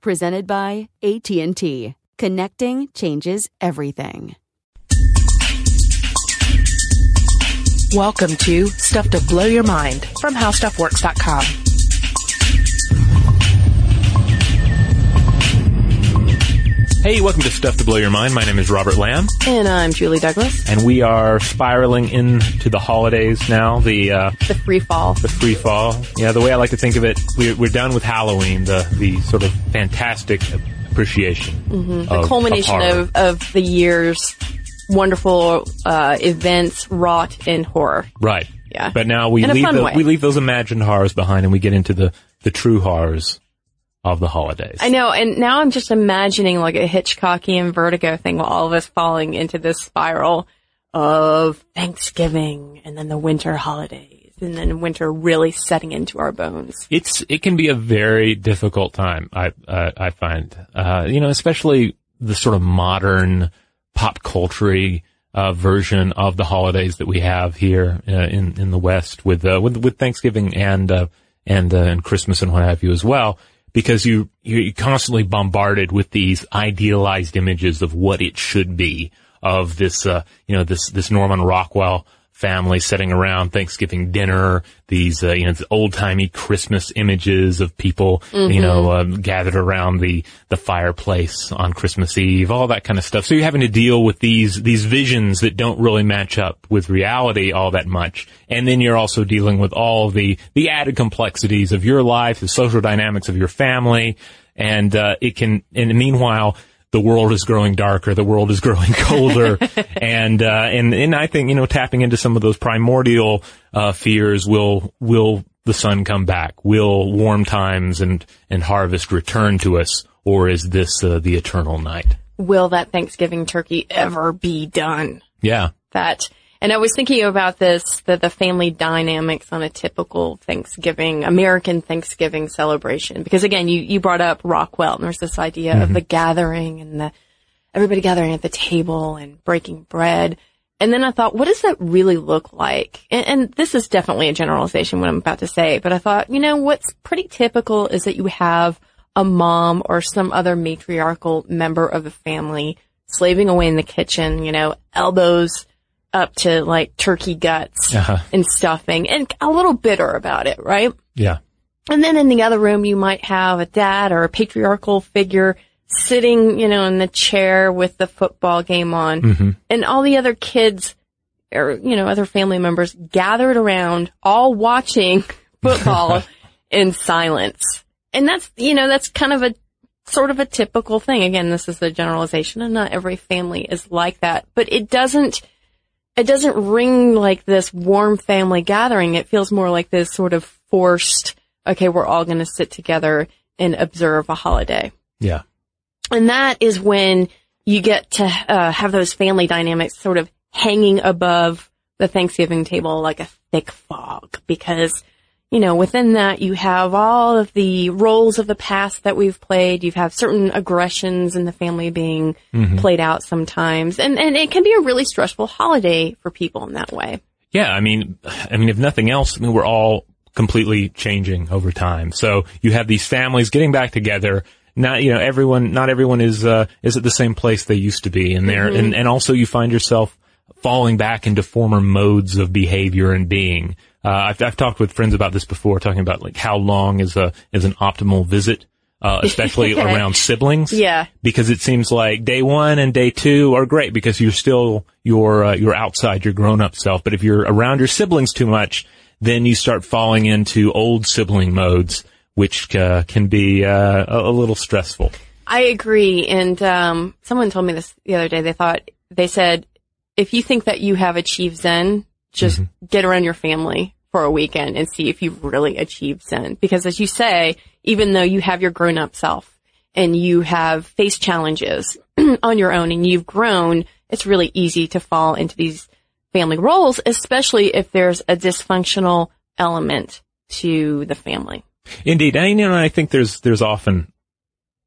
presented by AT&T. Connecting changes everything. Welcome to Stuff to Blow Your Mind from HowStuffWorks.com. Hey, welcome to Stuff to Blow Your Mind. My name is Robert Lamb. And I'm Julie Douglas. And we are spiraling into the holidays now. The uh, the free fall. The free fall. Yeah, the way I like to think of it, we're, we're done with Halloween. The the sort of fantastic appreciation. Mm-hmm. The culmination of, of, of the year's wonderful uh, events wrought in horror. Right. Yeah. But now we leave the, we leave those imagined horrors behind, and we get into the the true horrors of the holidays. I know, and now I'm just imagining like a Hitchcockian vertigo thing with all of us falling into this spiral of Thanksgiving and then the winter holidays and then winter really setting into our bones. It's it can be a very difficult time. I uh, I find uh, you know especially the sort of modern pop culture uh, version of the holidays that we have here uh, in in the West with uh, with with Thanksgiving and uh, and and Christmas and what have you as well because you you're constantly bombarded with these idealized images of what it should be of this uh, you know this this Norman Rockwell family sitting around Thanksgiving dinner, these, uh, you know, old timey Christmas images of people, mm-hmm. you know, um, gathered around the, the fireplace on Christmas Eve, all that kind of stuff. So you're having to deal with these, these visions that don't really match up with reality all that much. And then you're also dealing with all the, the added complexities of your life, the social dynamics of your family. And, uh, it can, and meanwhile, the world is growing darker, the world is growing colder, and uh, and and I think you know tapping into some of those primordial uh, fears will will the sun come back? Will warm times and and harvest return to us, or is this uh, the eternal night? Will that Thanksgiving turkey ever be done? Yeah, that and I was thinking about this, the, the family dynamics on a typical Thanksgiving, American Thanksgiving celebration. Because again, you, you brought up Rockwell and there's this idea mm-hmm. of the gathering and the, everybody gathering at the table and breaking bread. And then I thought, what does that really look like? And, and, this is definitely a generalization what I'm about to say, but I thought, you know, what's pretty typical is that you have a mom or some other matriarchal member of the family slaving away in the kitchen, you know, elbows up to like turkey guts uh-huh. and stuffing and a little bitter about it, right? Yeah. And then in the other room, you might have a dad or a patriarchal figure sitting, you know, in the chair with the football game on mm-hmm. and all the other kids or, you know, other family members gathered around, all watching football in silence. And that's, you know, that's kind of a sort of a typical thing. Again, this is the generalization and not every family is like that, but it doesn't, it doesn't ring like this warm family gathering. It feels more like this sort of forced, okay, we're all going to sit together and observe a holiday. Yeah. And that is when you get to uh, have those family dynamics sort of hanging above the Thanksgiving table like a thick fog because you know, within that you have all of the roles of the past that we've played. You have certain aggressions in the family being mm-hmm. played out sometimes. And, and it can be a really stressful holiday for people in that way. Yeah. I mean, I mean, if nothing else, I mean, we're all completely changing over time. So you have these families getting back together. Not, you know, everyone, not everyone is, uh, is at the same place they used to be. in there, mm-hmm. and, and also you find yourself falling back into former modes of behavior and being. Uh, I've, I've talked with friends about this before, talking about like how long is a is an optimal visit, uh, especially around siblings. Yeah, because it seems like day one and day two are great because you're still your uh, you're outside your grown up self. But if you're around your siblings too much, then you start falling into old sibling modes, which uh, can be uh, a, a little stressful. I agree, and um, someone told me this the other day. They thought they said if you think that you have achieved Zen, just mm-hmm. get around your family for a weekend and see if you've really achieved Zen. Because as you say, even though you have your grown up self and you have faced challenges on your own and you've grown, it's really easy to fall into these family roles, especially if there's a dysfunctional element to the family. Indeed. And, you know, I think there's, there's often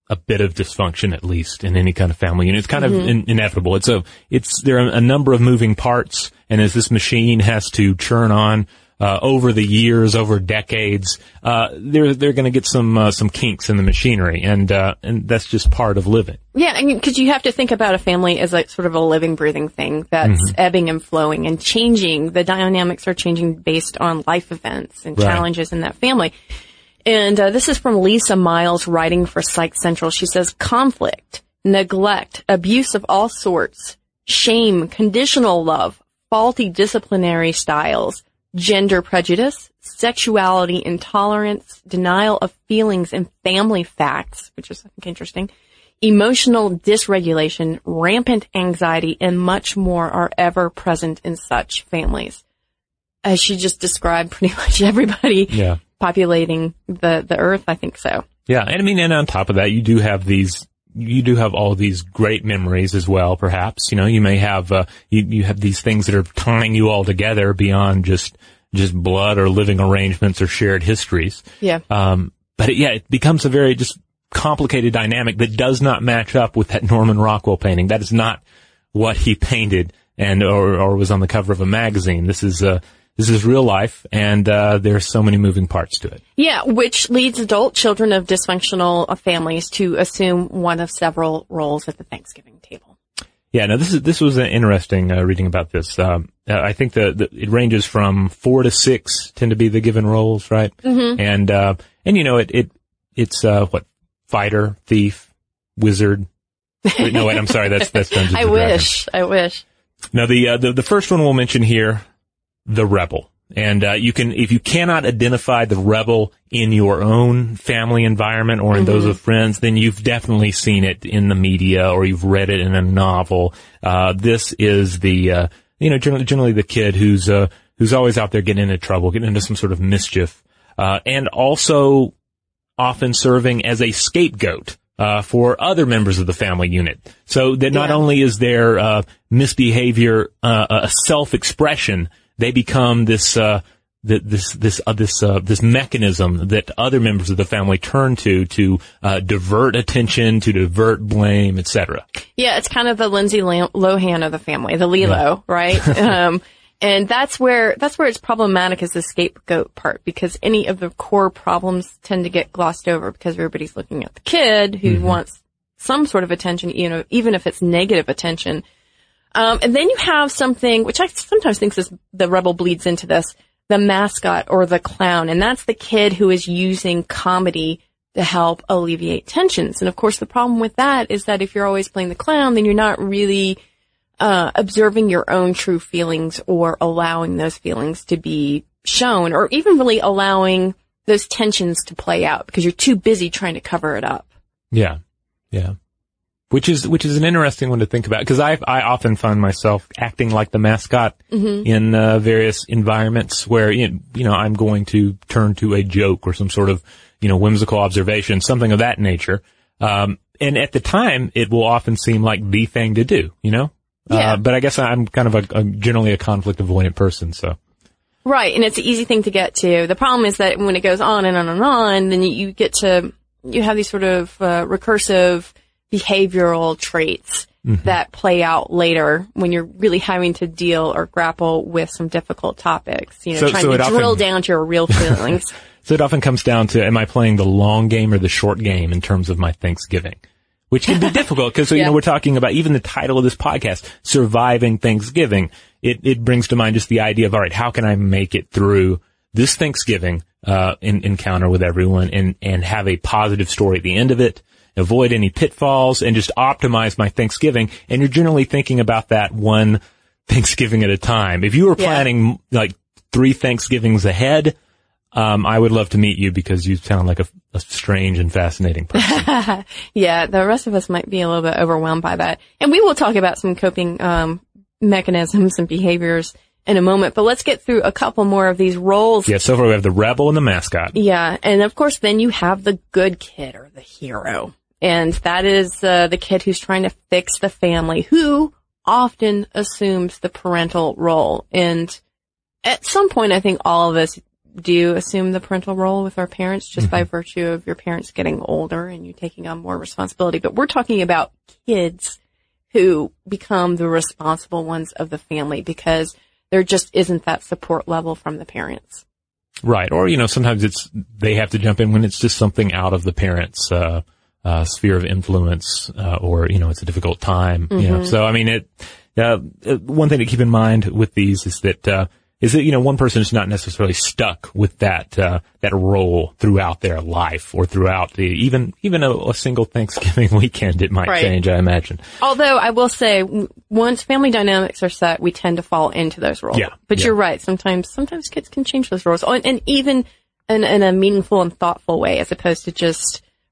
a bit of dysfunction at least in any kind of family unit. It's kind mm-hmm. of in, inevitable. It's a, it's, there are a number of moving parts and as this machine has to churn on, uh, over the years, over decades, uh, they're they're going to get some uh, some kinks in the machinery, and uh, and that's just part of living. Yeah, because you have to think about a family as like sort of a living, breathing thing that's mm-hmm. ebbing and flowing and changing. The dynamics are changing based on life events and right. challenges in that family. And uh, this is from Lisa Miles writing for Psych Central. She says, conflict, neglect, abuse of all sorts, shame, conditional love, faulty disciplinary styles, gender prejudice, sexuality intolerance, denial of feelings and family facts, which is I think interesting, emotional dysregulation, rampant anxiety, and much more are ever present in such families. As she just described pretty much everybody yeah populating the, the earth. I think so. Yeah. And I mean, and on top of that, you do have these, you do have all these great memories as well, perhaps. You know, you may have, uh, you, you have these things that are tying you all together beyond just, just blood or living arrangements or shared histories. Yeah. Um, but it, yeah, it becomes a very just complicated dynamic that does not match up with that Norman Rockwell painting. That is not what he painted and, or, or was on the cover of a magazine. This is, uh, this is real life, and uh, there are so many moving parts to it. Yeah, which leads adult children of dysfunctional families to assume one of several roles at the Thanksgiving table. Yeah, now this is this was an interesting uh, reading about this. Um, uh, I think the, the, it ranges from four to six tend to be the given roles, right? Mm-hmm. And uh, and you know it it it's uh, what fighter, thief, wizard. no, wait, I'm sorry, that's that's Dungeons I wish, I wish. Now the, uh, the the first one we'll mention here the rebel. And uh, you can, if you cannot identify the rebel in your own family environment or in mm-hmm. those of friends, then you've definitely seen it in the media or you've read it in a novel. Uh, this is the, uh, you know, generally, generally the kid who's uh, who's always out there getting into trouble, getting into some sort of mischief, uh, and also often serving as a scapegoat. Uh, for other members of the family unit. So that not yeah. only is there uh, misbehavior uh, a self-expression, they become this uh, this this uh, this uh, this mechanism that other members of the family turn to to uh, divert attention, to divert blame, etc. Yeah, it's kind of the Lindsay Lohan of the family, the Lilo, yeah. right? um, and that's where that's where it's problematic is the scapegoat part because any of the core problems tend to get glossed over because everybody's looking at the kid who mm-hmm. wants some sort of attention, you know, even if it's negative attention. Um, and then you have something which I sometimes think this, the rebel bleeds into this, the mascot or the clown. And that's the kid who is using comedy to help alleviate tensions. And of course, the problem with that is that if you're always playing the clown, then you're not really uh, observing your own true feelings or allowing those feelings to be shown or even really allowing those tensions to play out because you're too busy trying to cover it up. Yeah. Yeah. Which is, which is an interesting one to think about because I, I often find myself acting like the mascot Mm-hmm. in uh, various environments where, you know, I'm going to turn to a joke or some sort of, you know, whimsical observation, something of that nature. Um, and at the time, it will often seem like the thing to do, you know? Yeah. Uh, but I guess I'm kind of a, a generally a conflict avoidant person, so. Right, and it's an easy thing to get to. The problem is that when it goes on and on and on, then you, you get to, you have these sort of uh, recursive behavioral traits Mm-hmm. that play out later when you're really having to deal or grapple with some difficult topics. You know, So- trying so to it often- drill down to your real feelings. So it often comes down to, am I playing the long game or the short game in terms of my Thanksgiving? Which can be difficult because, you know, we're talking about even the title of this podcast, surviving Thanksgiving. It, it brings to mind just the idea of, all right, how can I make it through this Thanksgiving, uh, in, encounter with everyone and, and have a positive story at the end of it, avoid any pitfalls and just optimize my Thanksgiving. And you're generally thinking about that one Thanksgiving at a time. If you were Yeah. planning like three Thanksgivings ahead, um, I would love to meet you because you sound like a, a strange and fascinating person. Yeah, the rest of us might be a little bit overwhelmed by that. And we will talk about some coping um, mechanisms and behaviors in a moment, but let's get through a couple more of these roles. yeah, so far we have the rebel and the mascot. Yeah, and of course then you have the good kid or the hero. And that is uh, the kid who's trying to fix the family, who often assumes the parental role. And at some point, I think all of us do assume the parental role with our parents just by virtue of your parents getting older and you taking on more responsibility. But we're talking about kids who become the responsible ones of the family because there just isn't that support level from the parents. Right. Or, you know, sometimes it's, they have to jump in when it's just something out of the parents, uh, uh, sphere of influence, uh, or, you know, it's a difficult time, you know. So, I mean, it, uh, uh, one thing to keep in mind with these is that, uh, is that, you know, one person is not necessarily stuck with that, uh, that role throughout their life or throughout the, even, even a, a single Thanksgiving weekend, it might Right. change, I imagine. Although I will say, once family dynamics are set, we tend to fall into those roles. Yeah, But yeah. you're right. Sometimes, sometimes kids can change those roles, and, and even in, in a meaningful and thoughtful way, as opposed to just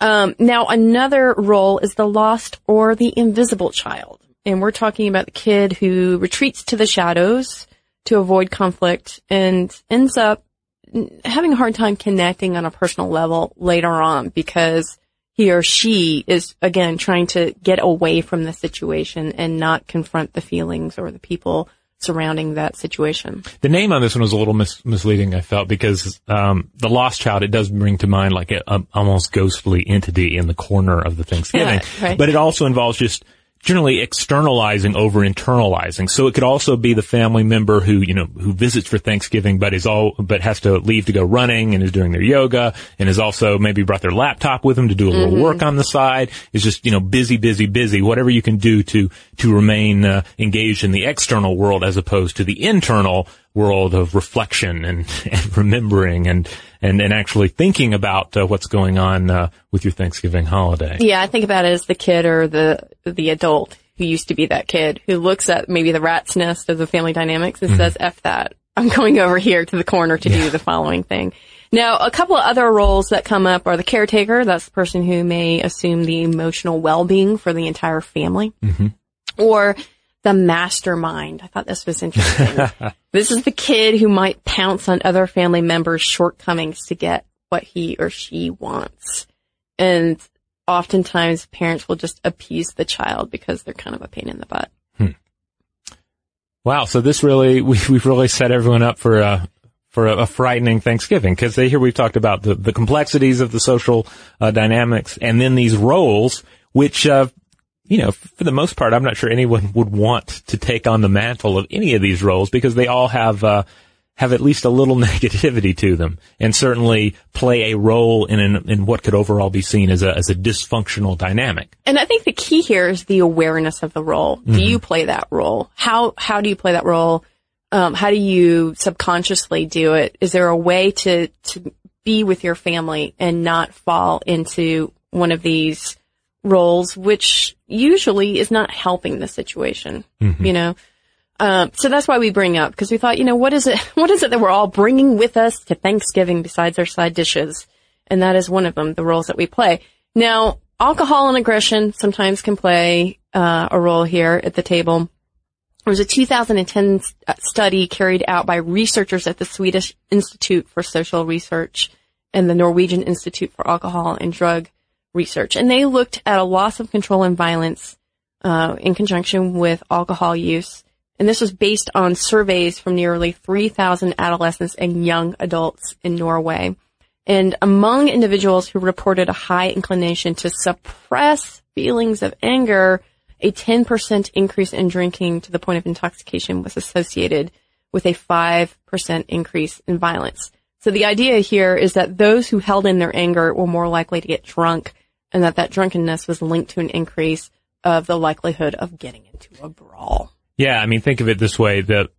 Um, now, another role is the lost or the invisible child. And we're talking about the kid who retreats to the shadows to avoid conflict and ends up having a hard time connecting on a personal level later on because he or she is, again, trying to get away from the situation and not confront the feelings or the people surrounding that situation. The name on this one was a little mis- misleading, I felt, because um, the lost child, it does bring to mind like a, a almost ghostly entity in the corner of the Thanksgiving. Yeah, right. But it also involves just generally externalizing over internalizing. So it could also be the family member who, you know, who visits for Thanksgiving, but is all, but has to leave to go running and is doing their yoga and is also maybe brought their laptop with them to do a little work on the side, is just, you know, busy, busy, busy, whatever you can do to, to remain uh, engaged in the external world as opposed to the internal world of reflection and, and remembering and, and, and actually thinking about uh, what's going on uh, with your Thanksgiving holiday. Yeah, I think about it as the kid or the the adult who used to be that kid who looks at maybe the rat's nest of the family dynamics and says, "F that, I'm going over here to the corner to do the following thing." Now, a couple of other roles that come up are the caretaker. That's the person who may assume the emotional well-being for the entire family, or the mastermind. I thought this was interesting. this is the kid who might pounce on other family members' shortcomings to get what he or she wants. And oftentimes parents will just appease the child because they're kind of a pain in the butt. Wow. So this really, we, we've really set everyone up for a, for a, a frightening Thanksgiving because here we've talked about the, the complexities of the social uh, dynamics and then these roles, which, uh, you know, for the most part, I'm not sure anyone would want to take on the mantle of any of these roles because they all have, uh, have at least a little negativity to them and certainly play a role in an, in what could overall be seen as a, as a dysfunctional dynamic. And I think the key here is the awareness of the role. Do you play that role? How, how do you play that role? Um, how do you subconsciously do it? Is there a way to, to be with your family and not fall into one of these roles, which usually is not helping the situation, you know? Um, so that's why we bring up because we thought, you know, what is it? What is it that we're all bringing with us to Thanksgiving besides our side dishes? And that is one of them, the roles that we play. Now, alcohol and aggression sometimes can play uh, a role here at the table. There was a 2010 s- uh, study carried out by researchers at the Swedish Institute for Social Research and the Norwegian Institute for Alcohol and Drug Research, and they looked at a loss of control and violence uh, in conjunction with alcohol use. And this was based on surveys from nearly 3,000 adolescents and young adults in Norway. And among individuals who reported a high inclination to suppress feelings of anger, a 10% increase in drinking to the point of intoxication was associated with a 5% increase in violence. So the idea here is that those who held in their anger were more likely to get drunk and that that drunkenness was linked to an increase of the likelihood of getting into a brawl. Yeah, I mean, think of it this way: that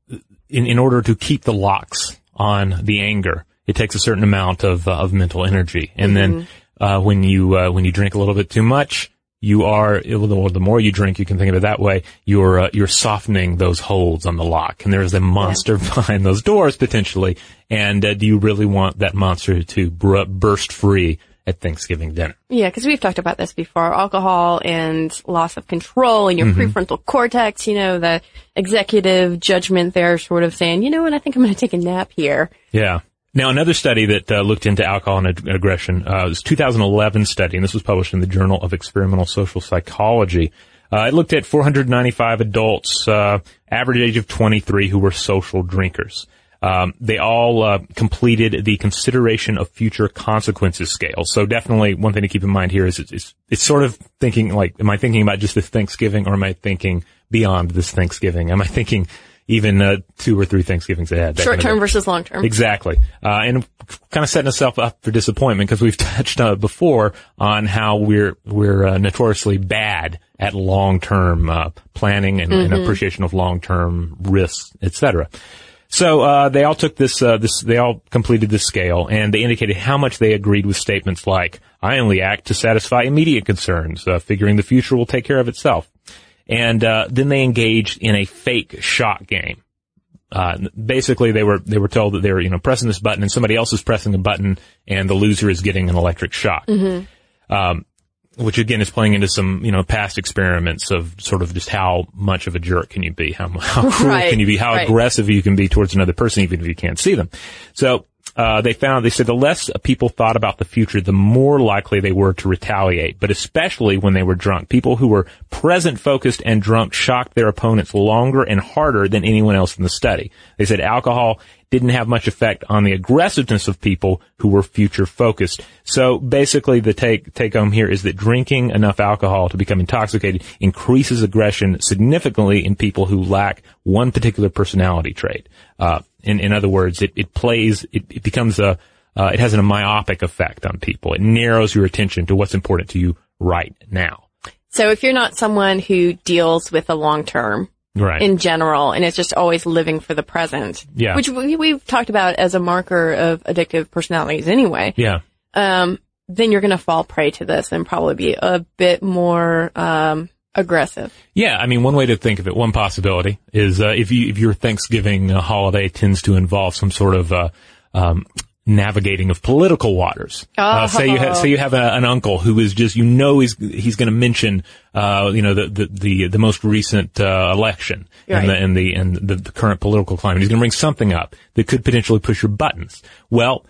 in, in order to keep the locks on the anger, it takes a certain amount of uh, of mental energy, and then uh, when you uh, when you drink a little bit too much, you are the more you drink, you can think of it that way. You're uh, you're softening those holds on the lock, and there's a monster behind those doors potentially. And uh, do you really want that monster to br- burst free at Thanksgiving dinner? Yeah, because we've talked about this before. Alcohol and loss of control in your prefrontal cortex, you know, the executive judgment there sort of saying, you know what, I think I'm going to take a nap here. Yeah. Now, another study that uh, looked into alcohol and ag- aggression uh, was 2011 study, and this was published in the Journal of Experimental Social Psychology. Uh, it looked at 495 adults, uh, average age of 23, who were social drinkers. Um, they all uh, completed the consideration of future consequences scale. So definitely one thing to keep in mind here is it's, it's, it's sort of thinking like, am I thinking about just this Thanksgiving or am I thinking beyond this Thanksgiving? Am I thinking even uh, two or three Thanksgivings ahead? Short term versus long term. Exactly. Uh, and kind of setting ourselves up for disappointment because we've touched uh, before on how we're, we're uh, notoriously bad at long-term uh, planning and, and appreciation of long-term risks, et cetera. So uh, they all took this. Uh, this they all completed this scale, and they indicated how much they agreed with statements like, "I only act to satisfy immediate concerns, uh, figuring the future will take care of itself." And uh, then they engaged in a fake shot game. Uh, basically, they were they were told that they were you know pressing this button, and somebody else is pressing a button, and the loser is getting an electric shock. Um, which again is playing into some, you know, past experiments of sort of just how much of a jerk can you be? How, how cruel Right, can you be? How right. aggressive you can be towards another person even if you can't see them. So, uh, they found, they said the less people thought about the future, the more likely they were to retaliate, but especially when they were drunk. People who were present focused and drunk shocked their opponents longer and harder than anyone else in the study. They said alcohol didn't have much effect on the aggressiveness of people who were future focused. So basically the take, take home here is that drinking enough alcohol to become intoxicated increases aggression significantly in people who lack one particular personality trait. Uh, in, in other words, it, it plays, it, it becomes a, uh, it has a myopic effect on people. It narrows your attention to what's important to you right now. So if you're not someone who deals with the long term Right. in general and it's just always living for the present, Yeah. which we, we've talked about as a marker of addictive personalities anyway, yeah. um, then you're going to fall prey to this and probably be a bit more um, aggressive. Yeah, I mean, one way to think of it, one possibility is uh, if you if your Thanksgiving holiday tends to involve some sort of uh, um, navigating of political waters. Uh, say you have say you have a, an uncle who is just you know he's he's going to mention uh, you know the the the, the most recent uh, election and the and the and the, the current political climate. He's going to bring something up that could potentially push your buttons. Well,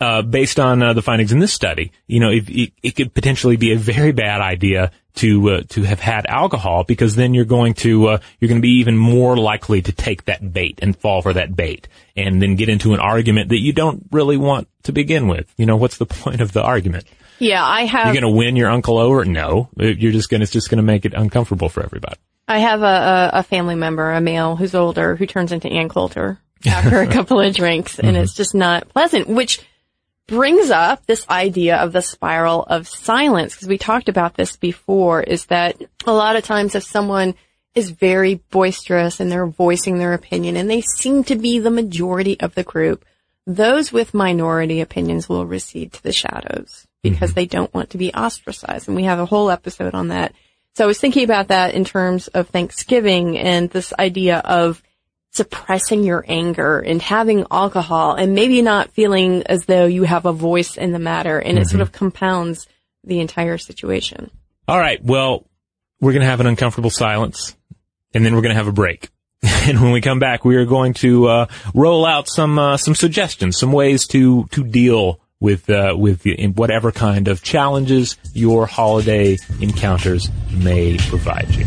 uh, based on uh, the findings in this study, you know, it, it, it could potentially be a very bad idea to uh, to have had alcohol because then you're going to uh, you're going to be even more likely to take that bait and fall for that bait and then get into an argument that you don't really want to begin with. You know, what's the point of the argument? Yeah, I have. You're going to win your uncle over? No, you're just going to it's just going to make it uncomfortable for everybody. I have a, a, a family member, a male who's older, who turns into Ann Coulter after a couple of drinks, and it's just not pleasant, which brings up this idea of the spiral of silence, because we talked about this before, is that a lot of times if someone is very boisterous and they're voicing their opinion and they seem to be the majority of the group, those with minority opinions will recede to the shadows because mm-hmm. they don't want to be ostracized. And we have a whole episode on that. So I was thinking about that in terms of Thanksgiving and this idea of suppressing your anger and having alcohol and maybe not feeling as though you have a voice in the matter and it sort of compounds the entire situation. All right. Well, we're going to have an uncomfortable silence and then we're going to have a break. And when we come back, we are going to uh, roll out some uh, some suggestions, some ways to to deal with uh, with the, in whatever kind of challenges your holiday encounters may provide you.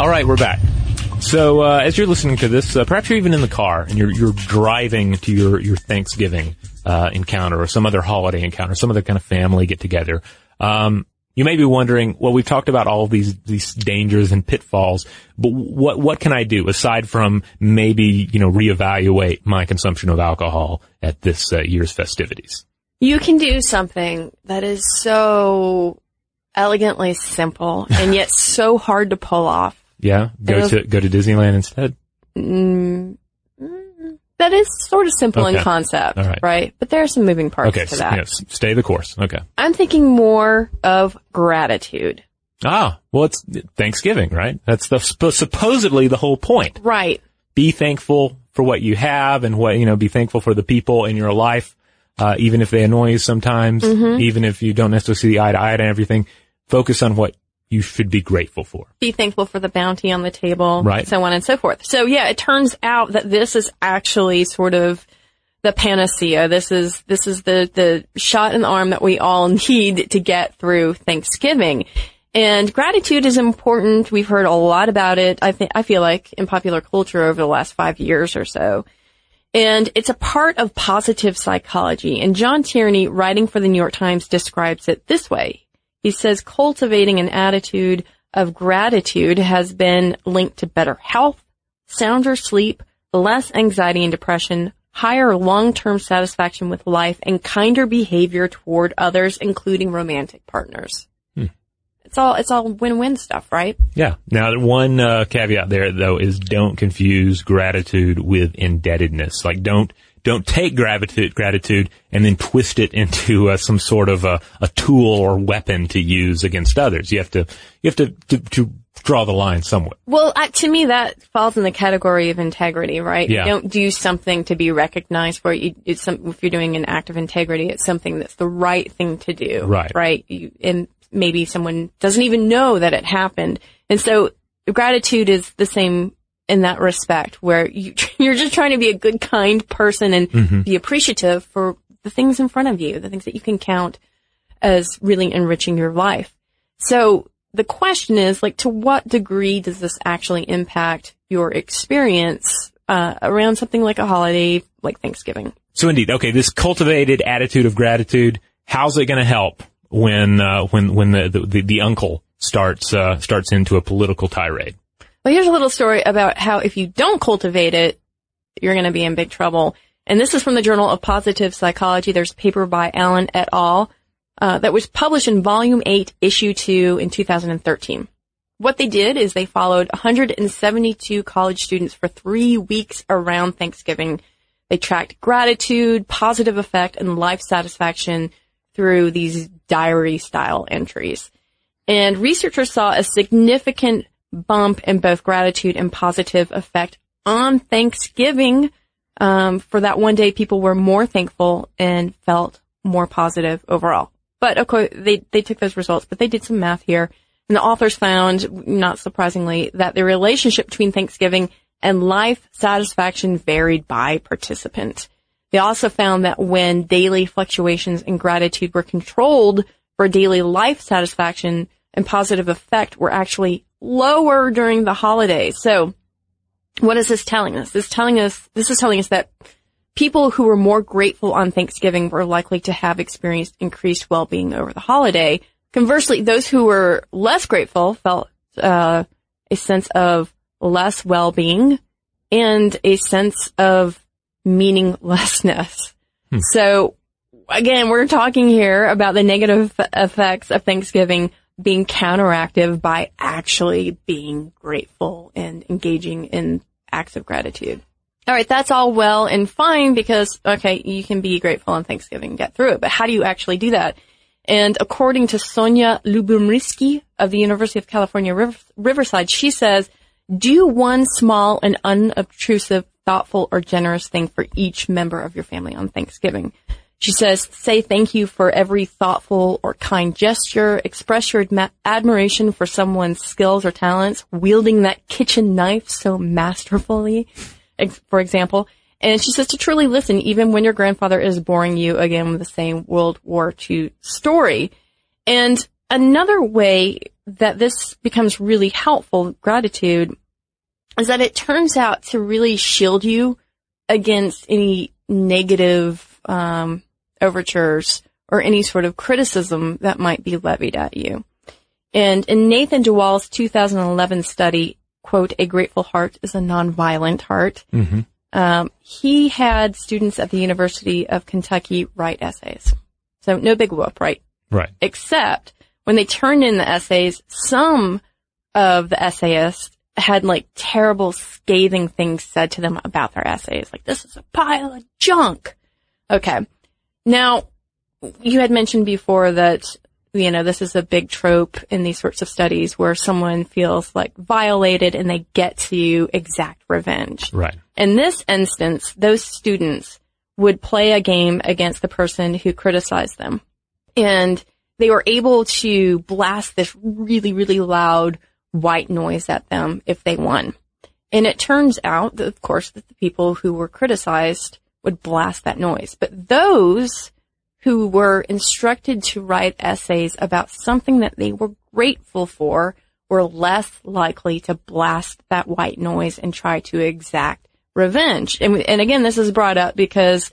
All right, we're back. So uh, as you're listening to this, uh, perhaps you're even in the car and you're you're driving to your your Thanksgiving uh, encounter or some other holiday encounter, some other kind of family get together. Um, you may be wondering, well, we've talked about all these these dangers and pitfalls, but what what can I do aside from maybe you know reevaluate my consumption of alcohol at this uh, year's festivities? You can do something that is so elegantly simple and yet so hard to pull off. Yeah, go It'll- to go to Disneyland instead. Mm, mm, that is sort of simple in concept, right. right? But there are some moving parts Okay, to that. yes, stay the course. Okay. I'm thinking more of gratitude. Ah, well, it's Thanksgiving, right? That's the supposedly the whole point. Right. Be thankful for what you have and what you know. Be thankful for the people in your life, uh, even if they annoy you sometimes. Mm-hmm. Even if you don't necessarily see eye to eye to everything. Focus on what you should be grateful for. Be thankful for the bounty on the table, Right. so on and so forth. So yeah, it turns out that this is actually sort of the panacea. This is, this is the, the shot in the arm that we all need to get through Thanksgiving. And gratitude is important. We've heard a lot about it. I think, I feel like in popular culture over the last five years or so. And it's a part of positive psychology. And John Tierney, writing for the New York Times, describes it this way. He says cultivating an attitude of gratitude has been linked to better health, sounder sleep, less anxiety and depression, higher long-term satisfaction with life, and kinder behavior toward others, including romantic partners. It's all, it's all win-win stuff, right? Yeah. Now, one uh, caveat there though is don't confuse gratitude with indebtedness. Like, don't don't take gratitude gratitude and then twist it into uh, some sort of a, a tool or weapon to use against others. You have to you have to, to to draw the line somewhat. Well, uh, to me, that falls in the category of integrity, right? Yeah. You don't do something to be recognized for it. You, it's some, if you're doing an act of integrity, it's something that's the right thing to do. Right. Right. You, and maybe someone doesn't even know that it happened. And so gratitude is the same in that respect where you, you're just trying to be a good, kind person and be appreciative for the things in front of you, the things that you can count as really enriching your life. So the question is like, to what degree does this actually impact your experience uh, around something like a holiday like Thanksgiving? So indeed, okay, this cultivated attitude of gratitude, how's it going to help when, uh, when, when the, the, the, the uncle starts, uh, starts into a political tirade? Well, here's a little story about how if you don't cultivate it, you're going to be in big trouble. And this is from the Journal of Positive Psychology. There's a paper by Allen et al. Uh, that was published in Volume 8, Issue 2 in 2013. What they did is they followed 172 college students for three weeks around Thanksgiving. They tracked gratitude, positive effect, and life satisfaction through these diary style entries. And researchers saw a significant bump in both gratitude and positive effect on Thanksgiving. Um, for that one day, people were more thankful and felt more positive overall. But of course, they, they took those results, but they did some math here. And the authors found, not surprisingly, that the relationship between Thanksgiving and life satisfaction varied by participant. They also found that when daily fluctuations in gratitude were controlled for daily life satisfaction and positive effect were actually lower during the holidays. So what is this telling us? This telling us, this is telling us that people who were more grateful on Thanksgiving were likely to have experienced increased well-being over the holiday. Conversely, those who were less grateful felt uh, a sense of less well-being and a sense of meaninglessness. So again, we're talking here about the negative effects of Thanksgiving being counteractive by actually being grateful and engaging in acts of gratitude. All right, that's all well and fine because, okay, you can be grateful on Thanksgiving and get through it, but how do you actually do that? And according to Sonia Lyubomirsky of the University of California Riverside, she says, do one small and unobtrusive, thoughtful, or generous thing for each member of your family on Thanksgiving. She says, say thank you for every thoughtful or kind gesture. Express your adma- admiration for someone's skills or talents, wielding that kitchen knife so masterfully, for example. And she says to truly listen, even when your grandfather is boring you again with the same World War II story. And another way that this becomes really helpful, gratitude, is that it turns out to really shield you against any negative um, overtures or any sort of criticism that might be levied at you. And in Nathan DeWall's 2011 study, quote, a grateful heart is a nonviolent heart, um, he had students at the University of Kentucky write essays. So no big whoop, right? Right. Except when they turned in the essays, some of the essayists had like terrible, scathing things said to them about their essays. Like, this is a pile of junk. Okay. Now, you had mentioned before that, you know, this is a big trope in these sorts of studies where someone feels like violated and they get to exact revenge. Right. In this instance, those students would play a game against the person who criticized them. And they were able to blast this really, really loud white noise at them if they won. And it turns out that, of course, that the people who were criticized would blast that noise. But those who were instructed to write essays about something that they were grateful for were less likely to blast that white noise and try to exact revenge. And, and again, this is brought up because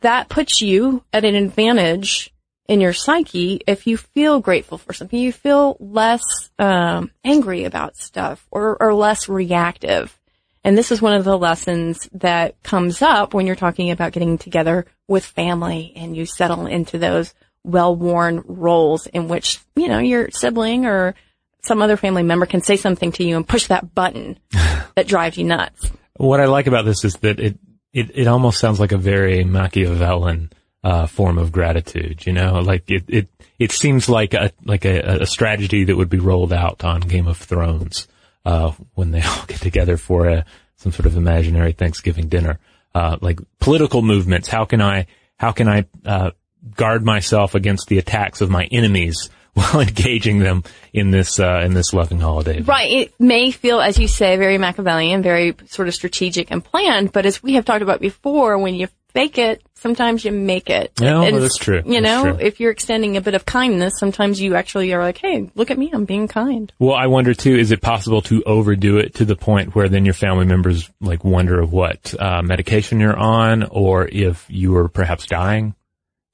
that puts you at an advantage in your psyche if you feel grateful for something. You feel less um, angry about stuff or, or less reactive. And this is one of the lessons that comes up when you're talking about getting together with family and you settle into those well-worn roles in which, you know, your sibling or some other family member can say something to you and push that button that drives you nuts. What I like about this is that it, it, it almost sounds like a very Machiavellian, uh, form of gratitude, you know, like it, it, it seems like a like a, a strategy that would be rolled out on Game of Thrones uh, when they all get together for a some sort of imaginary Thanksgiving dinner. Uh, like political movements. How can I how can I uh, guard myself against the attacks of my enemies while engaging them in this uh, in this loving holiday? Right. It may feel, as you say, very Machiavellian, very sort of strategic and planned. But as we have talked about before, when you fake it, sometimes you make it. Yeah, well, And that's true. You That's know, true. if you're extending a bit of kindness, sometimes you actually are like, hey, look at me, I'm being kind. Well, I wonder too, is it possible to overdo it to the point where then your family members like wonder of what uh, medication you're on or if you are perhaps dying?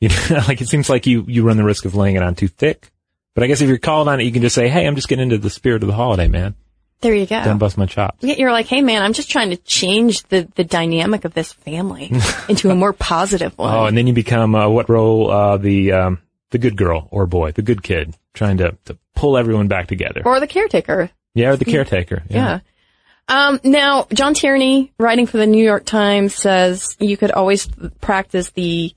You know, like it seems like you, you run the risk of laying it on too thick. But I guess if you're called on it, you can just say, hey, I'm just getting into the spirit of the holiday, man. There you go. Don't bust my chops. Yeah, You're like, hey man, I'm just trying to change the, the dynamic of this family into a more positive one. Oh, and then you become uh, what role? Uh, the um, the good girl or boy, the good kid, trying to, to pull everyone back together. or the caretaker. yeah, or the caretaker. Yeah. Um, now, John Tierney, writing for the New York Times, says you could always practice the,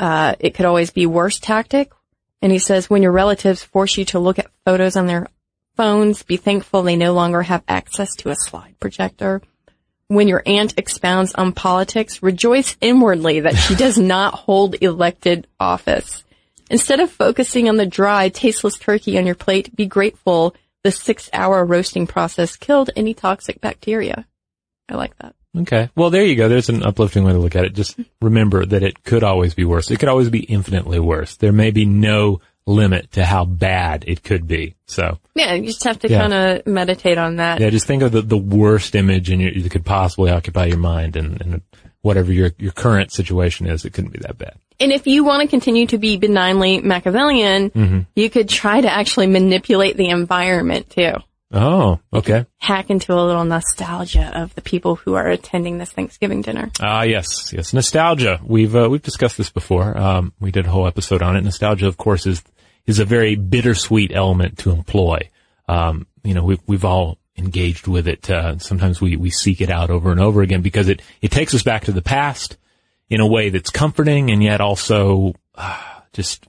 uh, it could always be worse tactic. And he says when your relatives force you to look at photos on their phones, be thankful they no longer have access to a slide projector. When your aunt expounds on politics, rejoice inwardly that she does not hold elected office. Instead of focusing on the dry, tasteless turkey on your plate, be grateful the six hour roasting process killed any toxic bacteria. I like that. Okay. Well, there you go. There's an uplifting way to look at it. Just remember that it could always be worse. It could always be infinitely worse. There may be no limit to how bad it could be. So, Yeah, you just have to Yeah. kind of meditate on that. yeah, just think of the, the worst image in your, that could possibly occupy your mind and, and whatever your, your current situation is, it couldn't be that bad. And if you want to continue to be benignly Machiavellian, Mm-hmm. you could try to actually manipulate the environment too. Oh, okay. Hack into a little nostalgia of the people who are attending this Thanksgiving dinner. Ah, yes, yes. Nostalgia. We've, uh, we've discussed this before. Um, we did a whole episode on it. Nostalgia, of course, is, is a very bittersweet element to employ. Um, you know, we've, we've all engaged with it. Uh, sometimes we, we seek it out over and over again because it, it takes us back to the past in a way that's comforting and yet also, uh, just,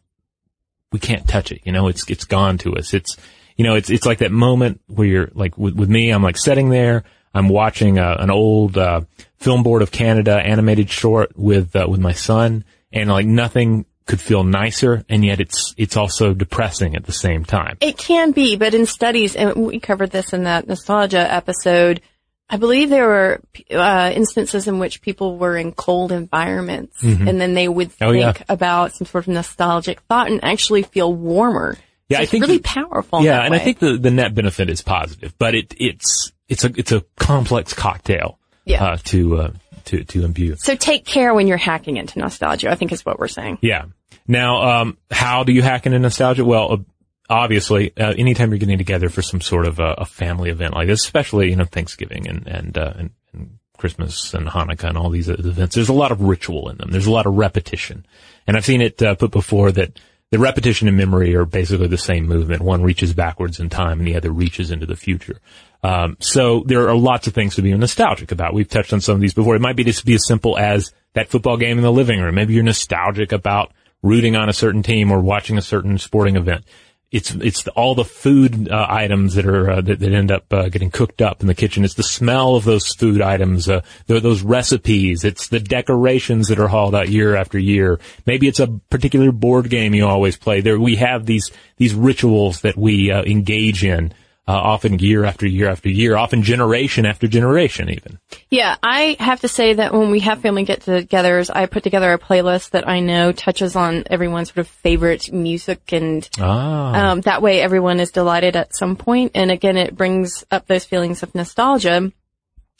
we can't touch it. You know, it's, it's gone to us. It's, you know, it's, it's like that moment where you're like with, with me, I'm like sitting there, I'm watching uh, an old, uh, Film Board of Canada animated short with, uh, with my son and like nothing could feel nicer and yet it's, it's also depressing at the same time. It can be, but in studies, and we covered this in that nostalgia episode, I believe there were uh, instances in which people were in cold environments, and then they would Oh, think yeah. about some sort of nostalgic thought and actually feel warmer. Yeah, So I it's think really powerful. Yeah, and I think the, the net benefit is positive, but it, it's, it's a, it's a complex cocktail, Yeah. uh, to, uh, to, to imbue. so. Take care when you're hacking into nostalgia. I think is what we're saying. Yeah. Now, um, how do you hack into nostalgia? Well, obviously, uh, anytime you're getting together for some sort of a, a family event like this, especially, you know, Thanksgiving and, and, uh, and, and Christmas and Hanukkah and all these events, there's a lot of ritual in them. There's a lot of repetition. And I've seen it uh, put before that the repetition and memory are basically the same movement. One reaches backwards in time and the other reaches into the future. Um, so there are lots of things to be nostalgic about. We've touched on some of these before. It might be just be as simple as that football game in the living room. Maybe you're nostalgic about rooting on a certain team or watching a certain sporting event. It's it's the, all the food uh, items that are uh, that, that end up uh, getting cooked up in the kitchen. It's the smell of those food items, uh, those recipes. It's the decorations that are hauled out year after year. Maybe it's a particular board game you always play. There we have these these rituals that we uh, engage in, uh, often year after year after year, often generation after generation, even. Yeah, I have to say that when we have family get-togethers, I put together a playlist that I know touches on everyone's sort of favorite music, and Ah, um, that way everyone is delighted at some point. And again, it brings up those feelings of nostalgia. And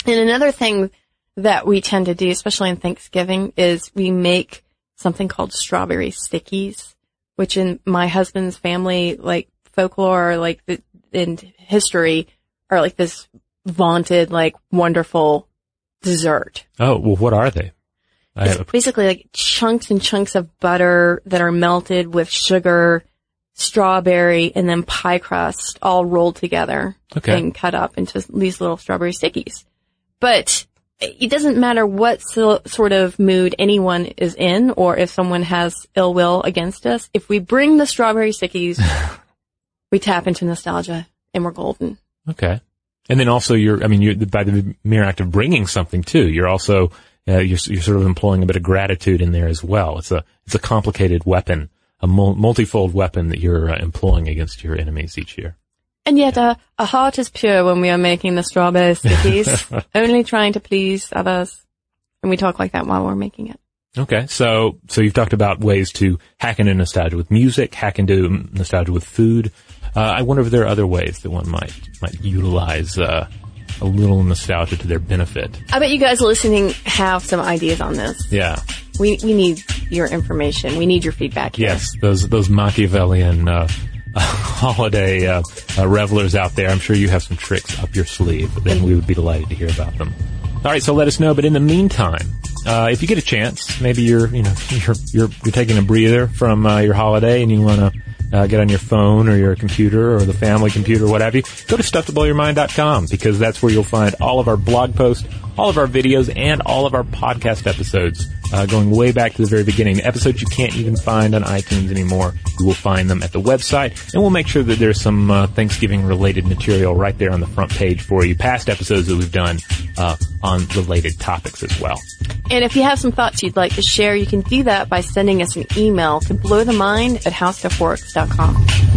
another thing that we tend to do, especially in Thanksgiving, is we make something called strawberry stickies, which in my husband's family, like folklore, like the, in history, are like this vaunted, like wonderful dessert. oh well, what are they? It's have, basically like chunks and chunks of butter that are melted with sugar, strawberry, and then pie crust all rolled together Okay. and cut up into these little strawberry stickies. But it doesn't matter what so, sort of mood anyone is in or if someone has ill will against us. If we bring the strawberry stickies, we tap into nostalgia and we're golden. Okay. And then also you're, I mean, you by the mere act of bringing something too, you're also, uh, you're, you're sort of employing a bit of gratitude in there as well. It's a, it's a complicated weapon, a mul- multifold weapon that you're uh, employing against your enemies each year. And yet, uh, our heart is pure when we are making the strawberry stickies, only trying to please others. And we talk like that while we're making it. Okay, so so you've talked about ways to hack into nostalgia with music, hack into nostalgia with food. Uh, I wonder if there are other ways that one might might utilize uh, a little nostalgia to their benefit. I bet you guys listening have some ideas on this. Yeah. We we need your information. We need your feedback. Here. Yes, those those Machiavellian uh, holiday uh, uh, revelers out there. I'm sure you have some tricks up your sleeve. Then we would be delighted to hear about them. All right, so let us know. But in the meantime, uh, if you get a chance, maybe you're you know you're you're, you're taking a breather from uh, your holiday and you want to. Uh, get on your phone or your computer or the family computer, whatever go to stufftoblowyourmind.com because that's where you'll find all of our blog posts, all of our videos, and all of our podcast episodes uh, going way back to the very beginning. Episodes you can't even find on iTunes anymore. You will find them at the website, and we'll make sure that there's some uh, Thanksgiving-related material right there on the front page for you. Past episodes that we've done uh, on related topics as well. And if you have some thoughts you'd like to share, you can do that by sending us an email to blowthemind at howstuffworks.com.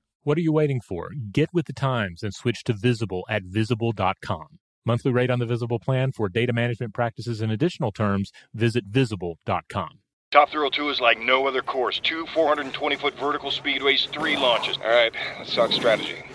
What are you waiting for? Get with the times and switch to Visible at visible.com. Monthly rate on the Visible plan for data management practices and additional terms, visit visible.com. Top Thrill 2 is like no other course. Two 420 foot vertical speedways, three launches. All right, let's talk strategy.